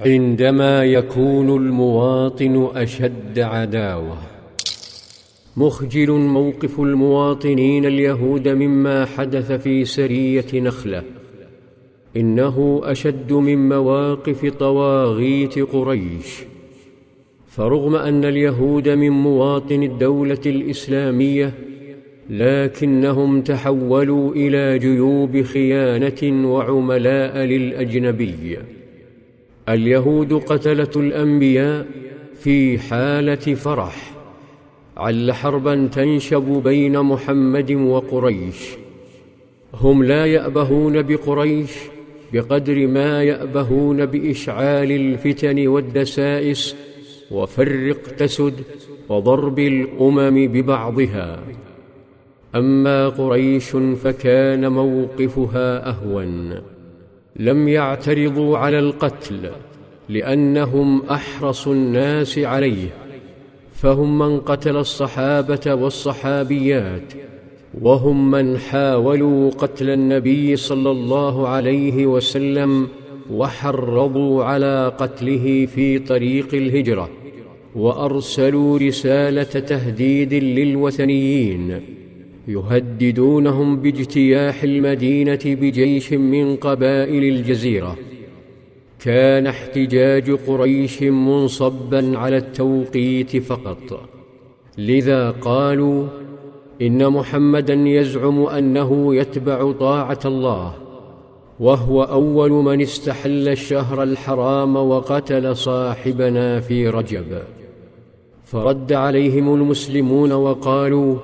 عندما يكون المواطن أشد عداوة. مخجل موقف المواطنين اليهود مما حدث في سرية نخلة. إنه أشد من مواقف طواغيت قريش. فرغم أن اليهود من مواطن الدولة الإسلامية لكنهم تحولوا إلى جيوب خيانة وعملاء للأجنبي. اليهود قتلة الأنبياء في حالة فرح. عل حربا تنشب بين محمد وقريش. هم لا يأبهون بقريش بقدر ما يأبهون بإشعال الفتن والدسائس وفرق تسد وضرب الأمم ببعضها. أما قريش فكان موقفها أهون. لم يعترضوا على القتل لأنهم أحرص الناس عليه فهم من قتل الصحابة والصحابيات وهم من حاولوا قتل النبي صلى الله عليه وسلم وحرضوا على قتله في طريق الهجرة وأرسلوا رسالة تهديد للوثنيين. يهددونهم باجتياح المدينة بجيش من قبائل الجزيرة. كان احتجاج قريش منصبا على التوقيت فقط. لذا قالوا إن محمدا يزعم أنه يتبع طاعة الله وهو أول من استحل الشهر الحرام وقتل صاحبنا في رجب. فرد عليهم المسلمون وقالوا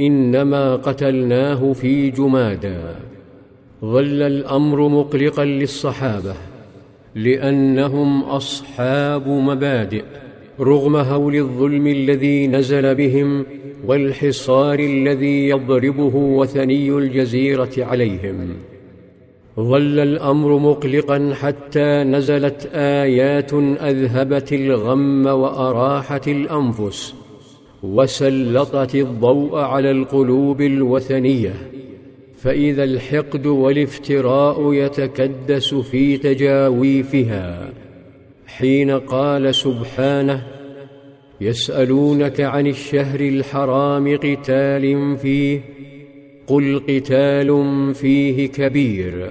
إنما قتلناه في جمادى. ظل الأمر مقلقا للصحابة لأنهم أصحاب مبادئ رغم هول الظلم الذي نزل بهم والحصار الذي يضربه وثني الجزيرة عليهم. ظل الأمر مقلقا حتى نزلت آيات أذهبت الغم وأراحت الأنفس وسلطت الضوء على القلوب الوثنية فإذا الحقد والافتراء يتكدس في تجاويفها. حين قال سبحانه يسألونك عن الشهر الحرام قتال فيه قل قتال فيه كبير.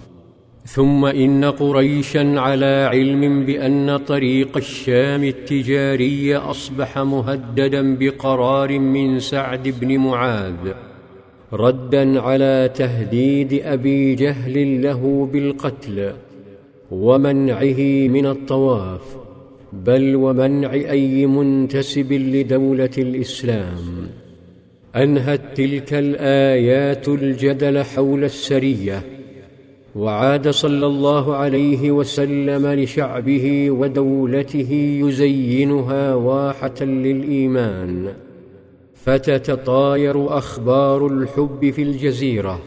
ثم إن قريشا على علم بأن طريق الشام التجاري أصبح مهددا بقرار من سعد بن معاذ ردا على تهديد أبي جهل له بالقتل ومنعه من الطواف بل ومنع أي منتسب لدولة الإسلام. أنهت تلك الآيات الجدل حول السرية وعاد صلى الله عليه وسلم لشعبه ودولته يزينها واحة للإيمان. فتتطاير أخبار الحب في الجزيرة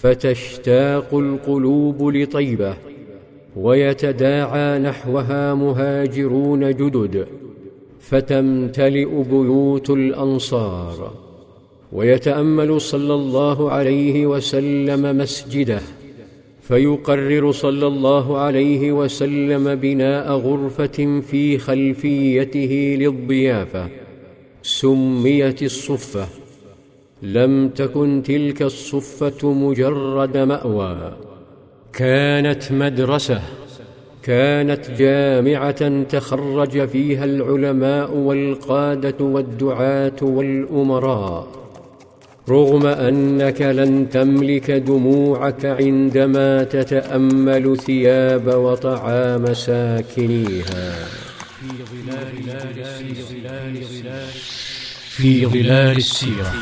فتشتاق القلوب لطيبة ويتداعى نحوها مهاجرون جدد فتمتلئ بيوت الأنصار. ويتأمل صلى الله عليه وسلم مسجده فيقرر صلى الله عليه وسلم بناء غرفة في خلفيته للضيافة. سميت الصفة. لم تكن تلك الصفة مجرد مأوى. كانت مدرسة. كانت جامعة تخرج فيها العلماء والقادة والدعاة والأمراء. رغم أنك لن تملك دموعك عندما تتأمل ثياب وطعام ساكنيها. في ظلال, ظلال, في ظلال السيرة.